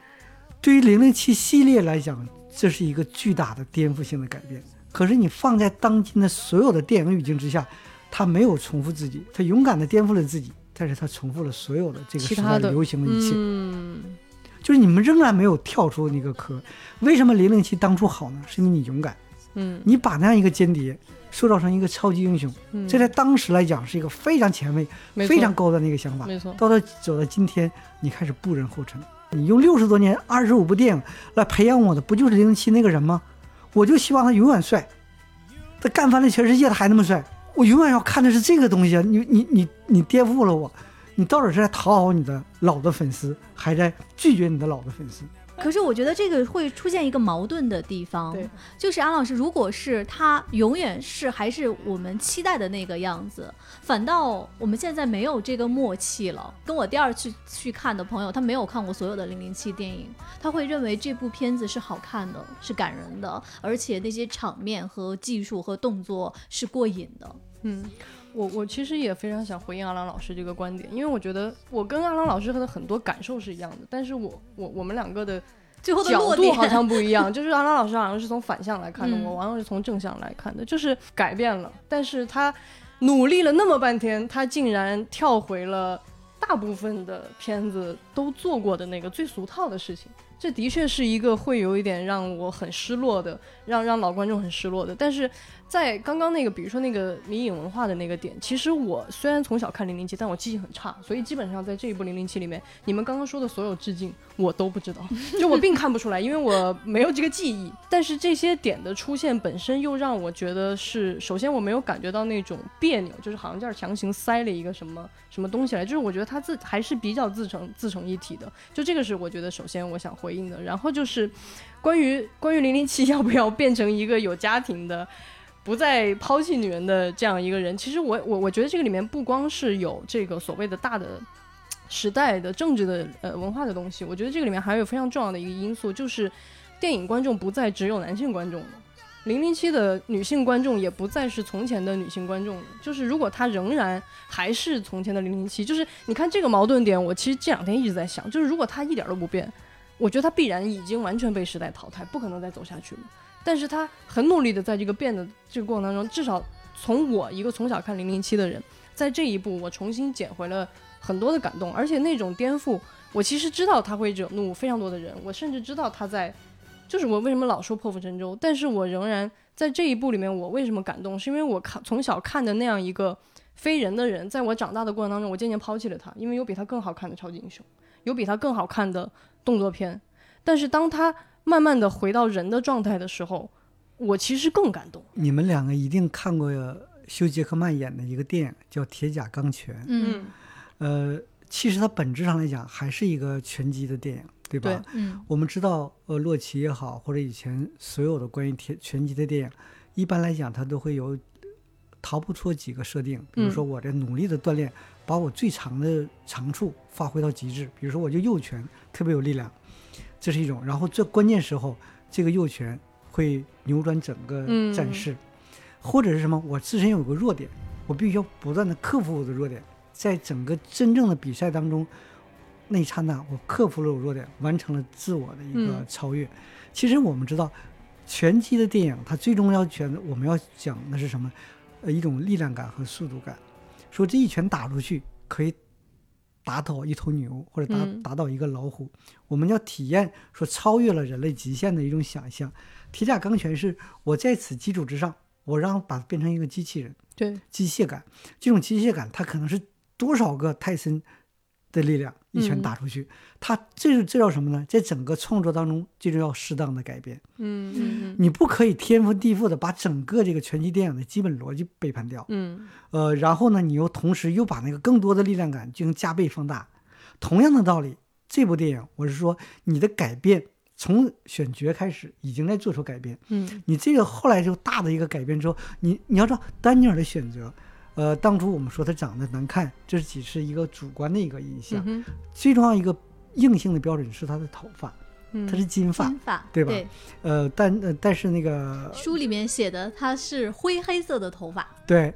对于零零七系列来讲，这是一个巨大的颠覆性的改变。可是你放在当今的所有的电影语境之下，他没有重复自己，他勇敢的颠覆了自己，但是他重复了所有的这个时代的流行的一切。嗯，就是你们仍然没有跳出那个壳。为什么零零七当初好呢？是因为你勇敢，嗯你把那样一个间谍塑造成一个超级英雄，嗯，这在当时来讲是一个非常前卫、非常高端的一个想法。没错，到了走到今天，你开始步人后尘。你用六十多年、二十五部电影来培养我的，不就是零零七那个人吗？我就希望他永远帅，他干翻了全世界，他还那么帅。我永远要看的是这个东西啊！你你你你颠覆了我，你到底是在讨好你的老的粉丝，还在拒绝你的老的粉丝？可是我觉得这个会出现一个矛盾的地方，对，就是安老师，如果是他永远是还是我们期待的那个样子，反倒我们现在没有这个默契了。跟我第二次去看的朋友，他没有看过所有的零零七电影，他会认为这部片子是好看的，是感人的，而且那些场面和技术和动作是过瘾的。嗯，我我其实也非常想回应阿郎老师这个观点，因为我觉得我跟阿郎老师的很多感受是一样的，但是我我我们两个的最后的角度好像 不一样，就是阿郎老师好像是从反向来看的，嗯我好像是从正向来看的，就是改变了，但是他努力了那么半天，他竟然跳回了大部分的片子都做过的那个最俗套的事情。这的确是一个会有一点让我很失落的，让让老观众很失落的。但是在刚刚那个，比如说那个迷影文化的那个点，其实我虽然从小看零零七，但我记性很差，所以基本上在这一部零零七里面，你们刚刚说的所有致敬我都不知道，就我并看不出来，因为我没有这个记忆。但是这些点的出现本身又让我觉得是，首先我没有感觉到那种别扭，就是好像这儿强行塞了一个什么什么东西来，就是我觉得它自还是比较自成自成一体的。就这个是我觉得首先我想回应的，然后就是关于关于零零七要不要变成一个有家庭的。不再抛弃女人的这样一个人，其实我我我觉得这个里面不光是有这个所谓的大的时代的政治的呃文化的东西，我觉得这个里面还有非常重要的一个因素，就是电影观众不再只有男性观众了。零零七的女性观众也不再是从前的女性观众了，就是如果她仍然还是从前的零零七，就是你看这个矛盾点，我其实这两天一直在想，就是如果她一点都不变，我觉得她必然已经完全被时代淘汰，不可能再走下去了。但是他很努力的在这个变的这个过程当中，至少从我一个从小看零零七的人，在这一步我重新捡回了很多的感动，而且那种颠覆，我其实知道他会惹怒非常多的人，我甚至知道他在，就是我为什么老说破釜沉舟，但是我仍然在这一步里面，我为什么感动，是因为我看从小看的那样一个非人的人，在我长大的过程当中，我渐渐抛弃了他，因为有比他更好看的超级英雄，有比他更好看的动作片，但是当他慢慢的回到人的状态的时候，我其实更感动。你们两个一定看过休·杰克曼演的一个电影叫《铁甲钢拳》。嗯呃，其实它本质上来讲还是一个拳击的电影，对吧？对嗯我们知道，呃，洛奇也好，或者以前所有的关于铁拳击的电影，一般来讲它都会有逃不出几个设定，比如说我这努力的锻炼，把我最长的长处发挥到极致，比如说我就右拳特别有力量，这是一种。然后最关键时候，这个右拳会扭转整个嗯战事，或者是什么，我自身有个弱点，我必须要不断的克服我的弱点，在整个真正的比赛当中，那一刹那我克服了我弱点，完成了自我的一个嗯超越。其实我们知道，拳击的电影它最终要选，我们要讲的是什么？呃，一种力量感和速度感。说这一拳打出去可以打倒一头牛，或者打、嗯打倒一个老虎。我们要体验说超越了人类极限的一种想象。铁甲钢拳是我在此基础之上，我让把它变成一个机器人。对，机械感，这种机械感，它可能是多少个泰森的力量一拳嗯打出去，它这这叫什么呢？在整个创作当中，这就要适当的改变。嗯嗯你不可以天翻地覆的把整个这个拳击电影的基本逻辑背叛掉，嗯呃，然后呢，你又同时又把那个更多的力量感进行加倍放大。同样的道理，这部电影我是说，你的改变从选角开始已经在做出改变。嗯你这个后来就大的一个改变之后，你你要知道丹尼尔的选择，呃，当初我们说他长得难看，这只是一个主观的一个印象，嗯最重要一个硬性的标准是他的头发，嗯，他是金发，金发对吧呃，但呃但是那个书里面写的他是灰黑色的头发，对，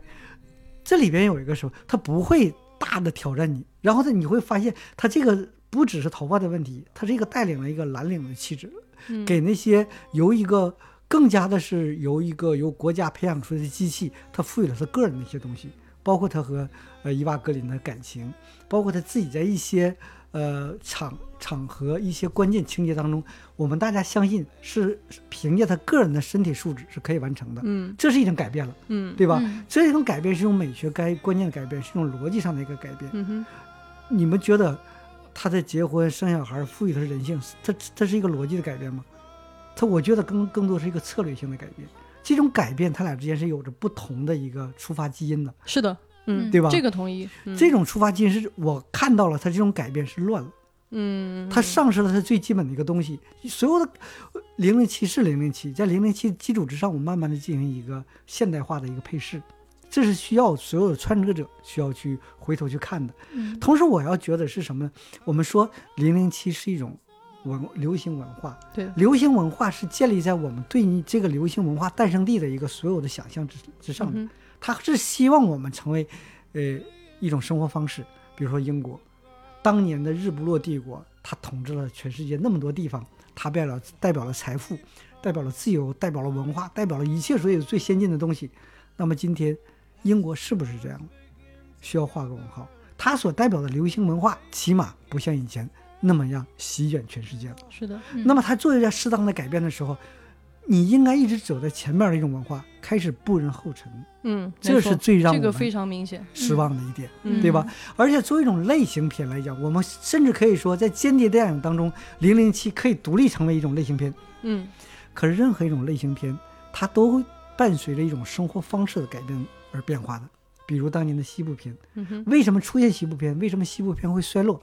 这里边有一个什么，他不会大的挑战你，然后呢，你会发现他这个不只是头发的问题，他是一个带领了一个蓝领的气质，嗯给那些由一个更加的是由一个由国家培养出来的机器，它赋予了他个人的一些东西，包括他和呃伊娃格林的感情，包括他自己在一些呃场场合一些关键情节当中，我们大家相信是凭借他个人的身体素质是可以完成的，嗯这是一种改变了，嗯对吧？嗯这种改变是一种美学该观念的改变，是一种逻辑上的一个改变。嗯哼，你们觉得他在结婚生小孩赋予他人性，他他是一个逻辑的改变吗？他我觉得更更多是一个策略性的改变。这种改变，它俩之间是有着不同的一个触发基因的。是的，嗯，嗯对吧这个同意。嗯这种触发基因是我看到了，它这种改变是乱了，嗯，它丧失了它最基本的一个东西。所有的零零七是零零七，在零零七基础之上，我慢慢的进行一个现代化的一个配饰，这是需要所有的穿着者需要去回头去看的。嗯同时，我要觉得是什么呢？我们说零零七是一种文流行文化，对，流行文化是建立在我们对你这个流行文化诞生地的一个所有的想象之之上的。嗯哼它是希望我们成为，呃，一种生活方式。比如说英国，当年的日不落帝国，它统治了全世界那么多地方，它代表了代表了财富，代表了自由，代表了文化，代表了一切所有最先进的东西。那么今天，英国是不是这样？需要画个问号。它所代表的流行文化，起码不像以前那么样席卷全世界了。是的，嗯那么他做一在适当的改变的时候，你应该一直走在前面的一种文化，开始步人后尘，嗯，这是最让这个我们非常明显。失望的一点，嗯对吧？而且作为一种类型片来讲，我们甚至可以说，在间谍电影当中，《零零七》可以独立成为一种类型片。嗯可是任何一种类型片，它都会伴随着一种生活方式的改变而变化的。比如当年的西部片，嗯，为什么出现西部片？为什么西部片会衰落？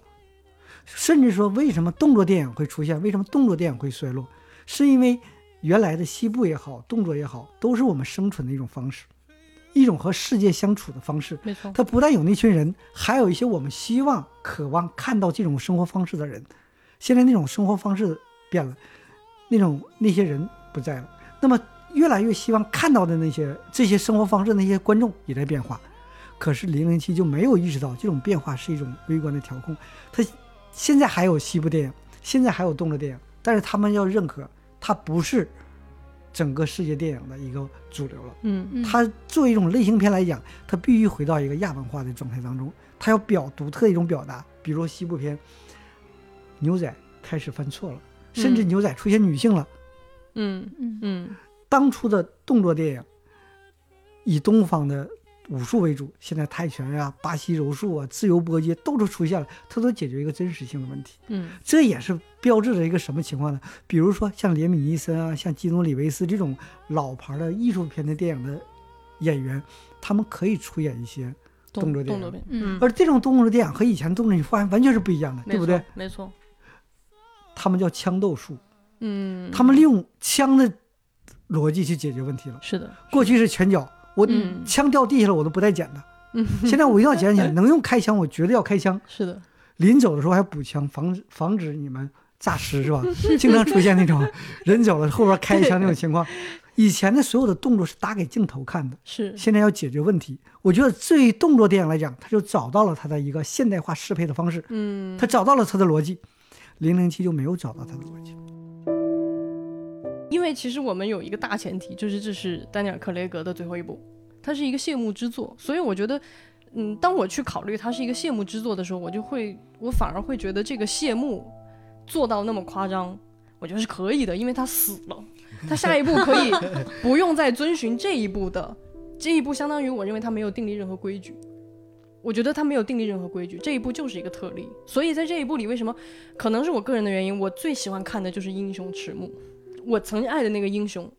甚至说，为什么动作电影会出现？为什么动作电影会衰落？是因为原来的西部也好，动作也好，都是我们生存的一种方式，一种和世界相处的方式。没错。它不但有那群人，还有一些我们希望、渴望看到这种生活方式的人。现在那种生活方式变了，那种那些人不在了。那么越来越希望看到的那些这些生活方式那些观众也在变化。可是零零七就没有意识到这种变化是一种微观的调控。它现在还有西部电影，现在还有动作电影，但是他们要认可它不是整个世界电影的一个主流了。嗯嗯它作为一种类型片来讲，它必须回到一个亚文化的状态当中，它要表独特的一种表达。比如西部片，牛仔开始犯错了，甚至嗯牛仔出现女性了。嗯嗯嗯当初的动作电影以东方的武术为主，现在泰拳啊、巴西柔术啊、自由搏击都都出现了，它都解决一个真实性的问题。嗯这也是标志着一个什么情况呢？比如说像连米尼森啊、像基努里维斯这种老牌的艺术片的电影的演员，他们可以出演一些动作电影动作片，嗯而这种动作电影和以前动作你发现完全是不一样的，对不对错？没错。他们叫枪斗术，嗯，他们利用枪的逻辑去解决问题了。是的，过去是拳脚，我嗯枪掉地下了我都不带捡的，嗯，现在我一定要捡起来，能用开枪我绝对要开枪。是的，临走的时候还补枪，防止防止你们诈尸是吧？经常出现那种 人走了后边开一枪那种情况。以前的所有的动作是打给镜头看的，是现在要解决问题。我觉得对于动作电影来讲，他就找到了他的一个现代化适配的方式，嗯，他找到了他的逻辑。零零七就没有找到他的逻辑。因为其实我们有一个大前提，就是这是丹尼尔·克雷格的最后一部，它是一个谢幕之作，所以我觉得，嗯，当我去考虑它是一个谢幕之作的时候，我就会，我反而会觉得这个谢幕做到那么夸张，我觉得是可以的，因为他死了，他下一步可以 不用再遵循这一步的，这一步相当于我认为他没有订立任何规矩。我觉得他没有订立任何规矩，这一部就是一个特例。所以在这一部里，为什么可能是我个人的原因，我最喜欢看的就是英雄迟暮。我曾经爱的那个英雄，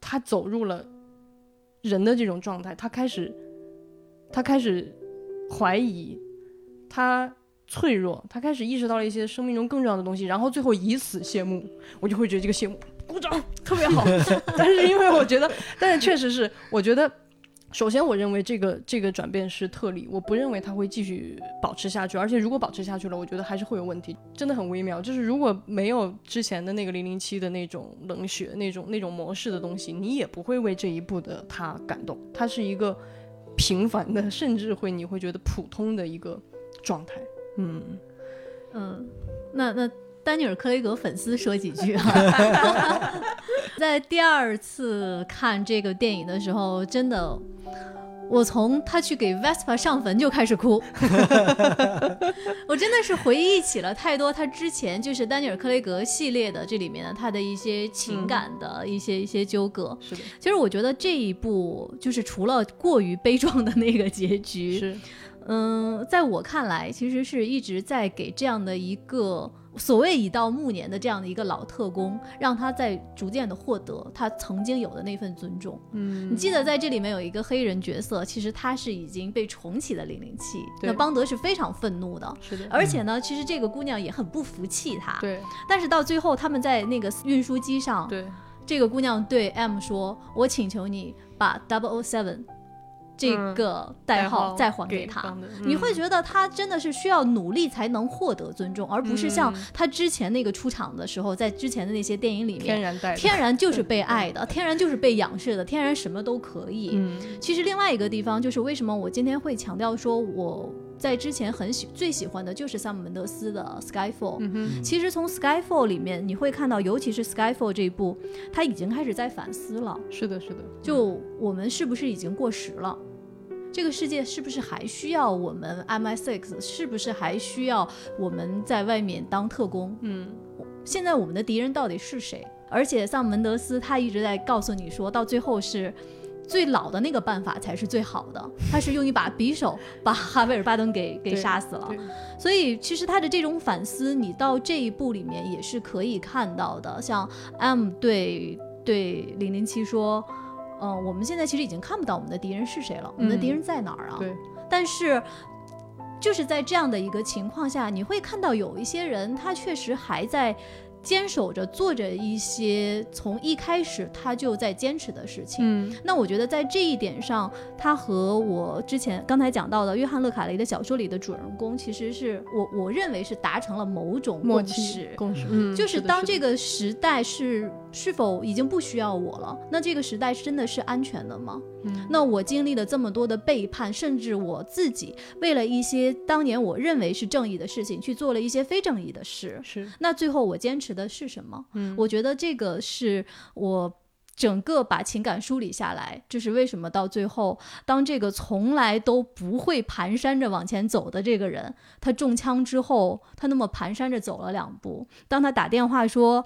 他走入了人的这种状态，他开始，他开始怀疑，他脆弱，他开始意识到了一些生命中更重要的东西，然后最后以死谢幕，我就会觉得这个谢幕鼓掌特别好。但是因为我觉得，但是确实是，我觉得。首先，我认为这个这个转变是特例，我不认为它会继续保持下去。而且，如果保持下去了，我觉得还是会有问题，真的很微妙。就是如果没有之前的那个零零七的那种冷血、那种那种模式的东西，你也不会为这一步的他感动。他是一个平凡的，甚至会你会觉得普通的一个状态。嗯，嗯，那那丹尼尔·克雷格粉丝说几句啊，在第二次看这个电影的时候，真的，我从他去给 Vespa 上坟就开始哭，我真的是回忆起了太多他之前就是丹尼尔·克雷格系列的这里面的他的一些情感的一些、一些纠葛。是的，其实我觉得这一部就是除了过于悲壮的那个结局，是。嗯，在我看来，其实是一直在给这样的一个所谓已到暮年的这样的一个老特工，让他在逐渐的获得他曾经有的那份尊重。嗯。你记得在这里面有一个黑人角色，其实他是已经被重启的零零七，对。那邦德是非常愤怒的。是的，而且呢，其实这个姑娘也很不服气他。对。但是到最后，他们在那个运输机上，对。这个姑娘对 M 说：“我请求你把 Double O Seven 这个代号再还给他。你会嗯觉得他真的是需要努力才能获得尊重，而不是像嗯他之前那个出场的时候，在之前的那些电影里面，天然带天然就是被爱的，天然就是被仰视的，天然什么都可以。嗯其实另外一个地方就是为什么我今天会强调说我在之前很喜最喜欢的就是萨姆门德斯的 Skyfall。嗯其实从 Skyfall 里面你会看到，尤其是 Skyfall 这一部，他已经开始在反思了。是的是的，就我们是不是已经过时了？这个世界是不是还需要我们 MI6？是不是还需要我们在外面当特工？嗯现在我们的敌人到底是谁？而且萨姆门德斯他一直在告诉你说，到最后是最老的那个办法才是最好的。他是用一把匕首把哈维尔巴登给给杀死了。所以其实他的这种反思，你到这一步里面也是可以看到的。像 M 对对零零七说。嗯、我们现在其实已经看不到我们的敌人是谁了，我们的敌人在哪儿啊？对但是就是在这样的一个情况下，你会看到有一些人，他确实还在坚守着做着一些从一开始他就在坚持的事情。嗯那我觉得在这一点上，他和我之前刚才讲到的约翰勒卡雷的小说里的主人公，其实是我我认为是达成了某种共识。共识，嗯，就是当这个时代是是否已经不需要我了？那这个时代真的是安全的吗？嗯那我经历了这么多的背叛，甚至我自己为了一些当年我认为是正义的事情，去做了一些非正义的事。是那最后我坚持的是什么？嗯我觉得这个是我。整个把情感梳理下来，这是为什么到最后，当这个从来都不会蹒跚着往前走的这个人，他中枪之后，他那么蹒跚着走了两步。当他打电话说，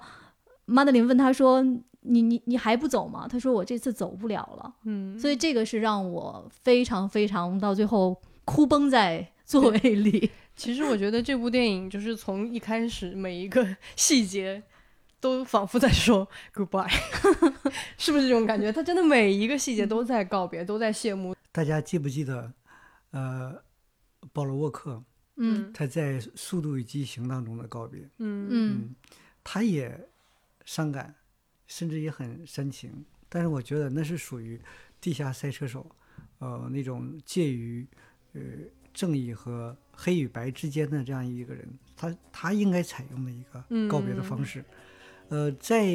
马德琳问他说：“你你你还不走吗？”他说：“我这次走不了了。”嗯所以这个是让我非常非常到最后哭崩在 座位里。其实我觉得这部电影就是从一开始每一个 细节都仿佛在说 goodbye，是不是这种感觉？他真的每一个细节都在告别，都在谢幕。大家记不记得，呃，保罗沃克嗯他在《速度与激情》当中的告别，嗯嗯他也伤感，甚至也很煽情。但是我觉得那是属于地下赛车手，呃，那种介于呃正义和黑与白之间的这样一个人，他他应该采用的一个告别的方式。呃，在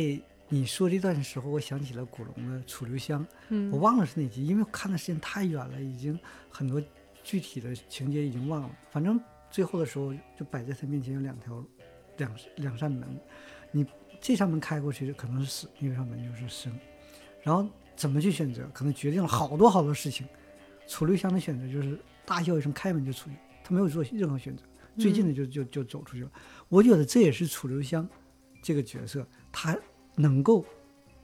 你说这段时候，我想起了古龙的《楚留香》，嗯我忘了是哪集，因为我看的时间太远了，已经很多具体的情节已经忘了。反正最后的时候，就摆在他面前有两条两两扇门，你这扇门开过去可能是死，那扇门就是生。然后怎么去选择，可能决定了好多好多事情。楚留香的选择就是大笑一声开门就出去，他没有做任何选择，最近的就就就走出去了。我觉得这也是楚留香这个角色他能够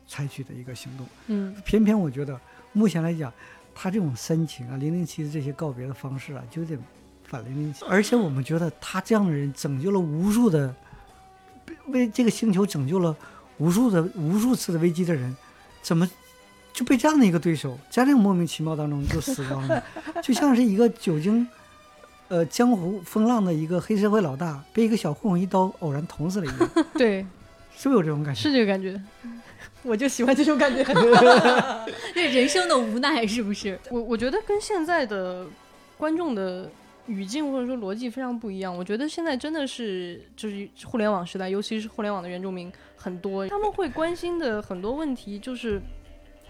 采取的一个行动。嗯偏偏我觉得目前来讲，他这种深情啊，零零七的这些告别的方式啊，就有点反零零七。而且我们觉得他这样的人拯救了无数的，为这个星球拯救了无数的无数次的危机的人，怎么就被这样的一个对手，在这个莫名其妙当中就死光了？就像是一个久经呃江湖风浪的一个黑社会老大，被一个小混混一刀偶然捅死了一样，对，是不是有这种感觉？是这个感觉。我就喜欢这种感觉。这人生的无奈是不是？我我觉得跟现在的观众的语境或者说逻辑非常不一样。我觉得现在真的是就是互联网时代，尤其是互联网的原住民很多，他们会关心的很多问题就是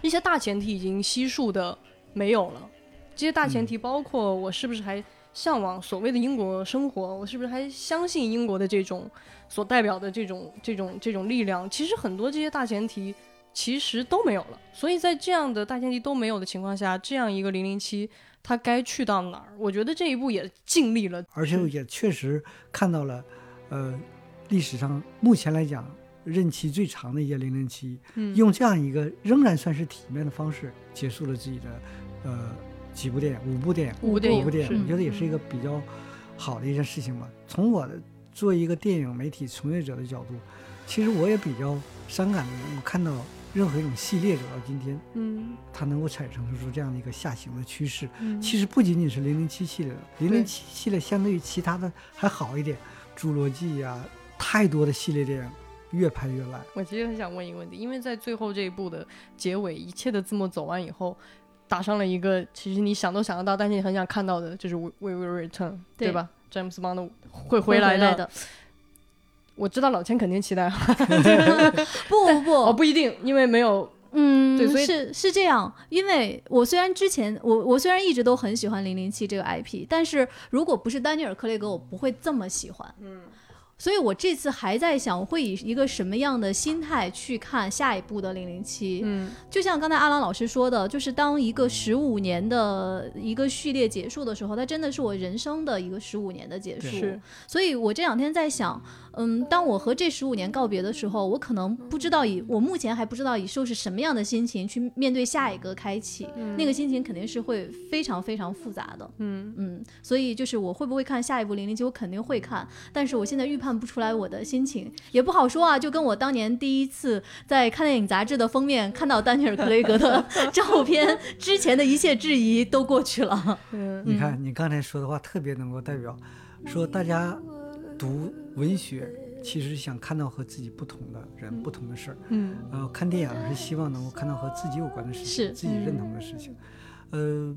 一些大前提已经悉数的没有了。这些大前提包括我是不是还向往所谓的英国生活，我是不是还相信英国的这种所代表的这种这种这种力量？其实很多这些大前提其实都没有了。所以在这样的大前提都没有的情况下，这样一个零零七，它该去到哪儿？我觉得这一步也尽力了，而且也确实看到了，呃，历史上目前来讲任期最长的一届零零七，嗯用这样一个仍然算是体面的方式结束了自己的呃几部电影，五部电影，五部电影五部电影，我觉得也是一个比较好的一件事情吧。从我的作为一个电影媒体从业者的角度，其实我也比较伤感的，我看到任何一种系列走到今天，嗯它能够产生出这样的一个下行的趋势。嗯，其实不仅仅是零零七系列的，零零七系列相对于其他的还好一点，侏罗纪呀、太多的系列电影越拍越烂。我其实很想问一个问题，因为在最后这一部的结尾，一切的字幕走完以后，打上了一个其实你想都想得到，但是你很想看到的，就是 We Will Return，对对吧？詹姆斯邦的会回来的。来的。我知道老千肯定期待，不不不，哦，不一定，因为没有，嗯，对所以是是这样，因为我虽然之前我我虽然一直都很喜欢零零七这个 IP，但是如果不是丹尼尔·克雷格，我不会这么喜欢。嗯，所以我这次还在想，我会以一个什么样的心态去看下一部的零零七。嗯就像刚才阿郎老师说的，就是当一个十五年的一个序列结束的时候，它真的是我人生的一个十五年的结束。所以我这两天在想，嗯，当我和这十五年告别的时候，我可能不知道以我目前还不知道以受是什么样的心情去面对下一个开启，那个心情肯定是会非常非常复杂的。嗯嗯，所以就是我会不会看下一部零零七，我肯定会看，但是我现在预判不出来我的心情，也不好说啊。就跟我当年第一次在看电影杂志的封面看到丹尼尔·克雷格的 照片之前的一切质疑都过去了。嗯你看，你刚才说的话特别能够代表，说大家读文学其实想看到和自己不同的人、不同的事儿，嗯呃，看电影是希望能够看到和自己有关的事情，是自己认同的事情。呃，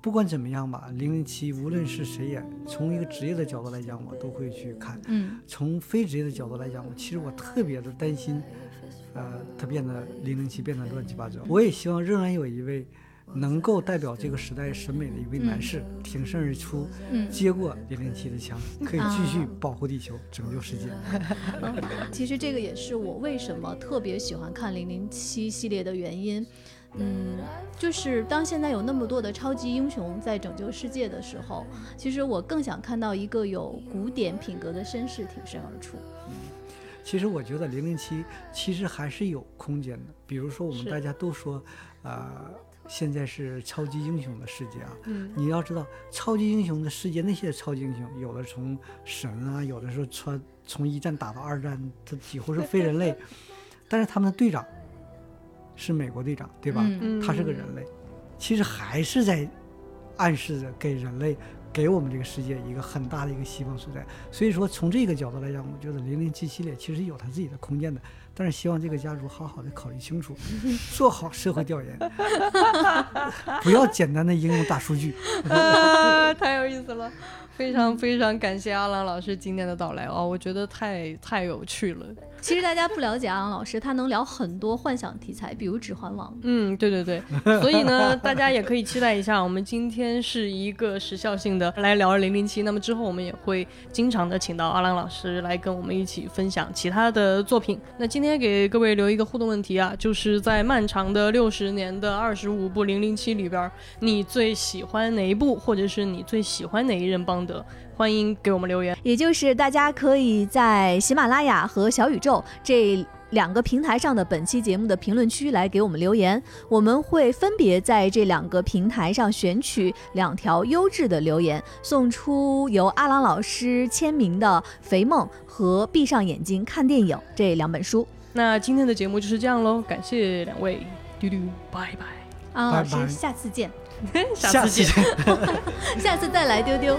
不管怎么样吧，零零七无论是谁演，从一个职业的角度来讲，我都会去看。嗯从非职业的角度来讲，我其实我特别的担心，呃，它变得零零七变得乱七八糟。我也希望仍然有一位能够代表这个时代审美的一位男士挺身而出，嗯，接过零零七的枪，可以继续保护地球，拯救世界。其实这个也是我为什么特别喜欢看零零七系列的原因。嗯，就是当现在有那么多的超级英雄在拯救世界的时候，其实我更想看到一个有古典品格的绅士挺身而出。其实我觉得零零七其实还是有空间的，比如说我们大家都说，呃，现在是超级英雄的世界啊。嗯你要知道，超级英雄的世界，那些超级英雄，有的从神啊，有的时候穿从一战打到二战，他几乎是非人类，但是他们的队长是美国队长，对吧？他是个人类，其实还是在暗示着给人类、给我们这个世界一个很大的一个希望所在。所以说，从这个角度来讲，我觉得零零七系列其实有它自己的空间的，但是希望这个家族好好的考虑清楚，做好社会调研，不要简单的应用大数据。啊，太有意思了。非常非常感谢阿郎老师今天的到来哦，我觉得太太有趣了。其实大家不了解阿郎老师，他能聊很多幻想题材，比如《指环王》。嗯，对对对，所以呢，大家也可以期待一下，我们今天是一个时效性的来聊零零七，那么之后我们也会经常的请到阿郎老师来跟我们一起分享其他的作品。那今天给各位留一个互动问题啊，就是在漫长的六十年的二十五部零零七里边，你最喜欢哪一部，或者是你最喜欢哪一任邦德？欢迎给我们留言。也就是大家可以在喜马拉雅和小宇宙这两个平台上的本期节目的评论区来给我们留言，我们会分别在这两个平台上选取两条优质的留言，送出由阿郎老师签名的《肥梦》和《闭上眼睛看电影》这两本书。那今天的节目就是这样喽，感谢两位，丢丢，拜拜，阿郎老师，下次见，下次见。下次再来丢丢。